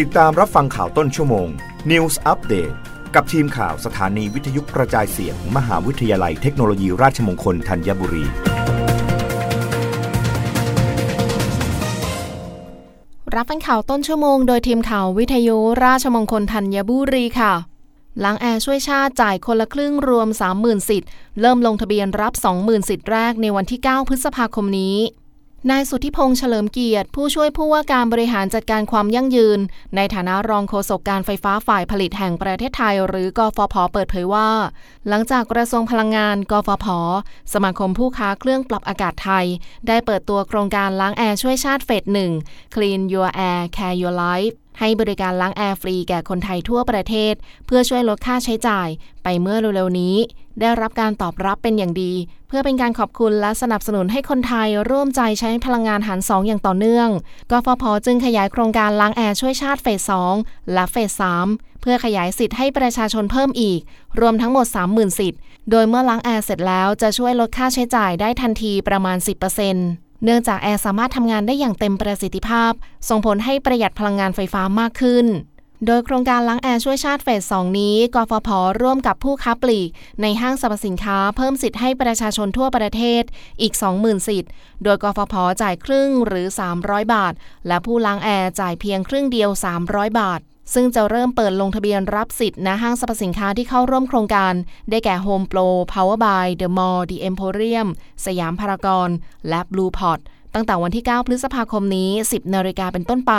ติดตามรับฟังข่าวต้นชั่วโมง News Update กับทีมข่าวสถานีวิทยุกระจายเสียงมมหาวิทยาลัยเทคโนโลยีราชมงคลธัญบุรี รับฟังข่าวต้นชั่วโมง โดยทีมข่าววิทยุราชมงคลธัญบุรีค่ะหล้างแอร์ช่วยชาติจ่ายคนละครึ่งรวม 30,000 สิทธิ์ เริ่มลงทะเบียนรับ 20,000 สิทธิ์แรกในวันที่ 9 พฤษภาคมนี้ นายสุทธิพงษ์เฉลิมเกียรติ ผู้ช่วยผู้ว่าการบริหารจัดการความยั่งยืน ในฐานะรองโฆษกการไฟฟ้าฝ่ายผลิตแห่งประเทศไทย หรือกฟผเปิดเผยว่า หลังจากกระทรวงพลังงาน กฟผ สมาคมผู้ค้าเครื่องปรับอากาศไทย ได้เปิดตัวโครงการล้างแอร์ช่วยชาติเฟสหนึ่ง Clean Your Air Care Your Life ให้บริการล้างแอร์ฟรีแก่คนไทยทั่วประเทศ เพื่อช่วยลดค่าใช้จ่ายไปเมื่อเร็วๆนี้ ได้รับการตอบรับเป็นอย่างดี เพื่อเป็นการขอบคุณและสนับสนุนให้คนไทยร่วมใจใช้พลังงานหารสองอย่างต่อเนื่องกฟผจึงขยายโครงการล้างแอร์ช่วยชาติเฟส 2 และเฟส 3 เพื่อขยายสิทธิ์ให้ประชาชนเพิ่มอีก รวมทั้งหมด 30,000 สิทธิ์ โดยเมื่อล้างแอร์เสร็จแล้วจะช่วยลดค่าใช้จ่ายได้ทันทีประมาณ 10% เนื่องจากแอร์สามารถทำงานได้อย่างเต็มประสิทธิภาพ ส่งผลให้ประหยัดพลังงานไฟฟ้ามากขึ้น โดยโครงการล้างแอร์ช่วยชาติเฟส 2 นี้ กฟผ ร่วมกับผู้ค้าปลีก ในห้างสรรพสินค้าเพิ่มสิทธิ์ให้ประชาชนทั่วประเทศอีก 20,000 สิทธิ์ โดยกฟผ จ่ายครึ่งหรือ 300 บาท และผู้ล้างแอร์จ่ายเพียงครึ่งเดียว 300 บาท ซึ่งจะเริ่มเปิดลงทะเบียนรับสิทธิ์ณห้างสรรพสินค้าที่เข้าร่วมโครงการ ได้แก่ Home Pro Power by The Mall The Emporium สยามพารากอน และ Blue Pot ตั้งแต่วันที่ 9 พฤษภาคมนี้ 10 นาฬิกาเป็นต้นไป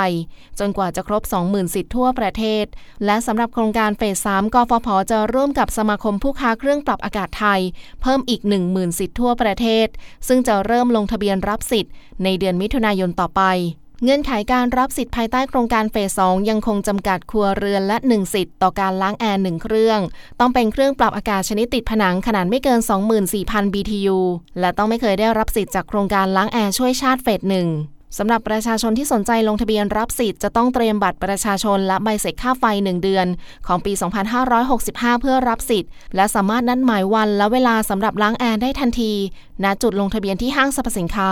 จนกว่าจะครบ 20,000 สิทธิ์ทั่วประเทศ และสำหรับโครงการเฟส 3 กฟผ จะร่วมกับสมาคมผู้ค้าเครื่องปรับอากาศไทย เพิ่มอีก 10,000 สิทธิ์ทั่วประเทศ ซึ่งจะเริ่มลงทะเบียนรับสิทธิ์ในเดือนมิถุนายนต่อไป เงื่อนไขการรับสิทธิ์ภายใต้โครงการเฟส 2 ยังคงจำกัดครัวเรือนละ 1 สิทธิ์ต่อการล้างแอร์1เครื่อง ต้องเป็นเครื่องปรับอากาศชนิดติดผนังขนาดไม่เกิน 24,000 BTU และต้องไม่เคยได้รับสิทธิ์จากโครงการล้างแอร์ช่วยชาติเฟสหนึ่งสำหรับประชาชนที่สนใจลงทะเบียนรับสิทธิ์จะต้องเตรียมบัตรประชาชนและใบเสร็จค่าไฟ 1 เดือน ของปี 2565 เพื่อรับสิทธิ์ และสามารถนัดหมายวันและเวลาสำหรับล้างแอร์ได้ทันที ณ จุดลงทะเบียนที่ห้างสรรพสินค้า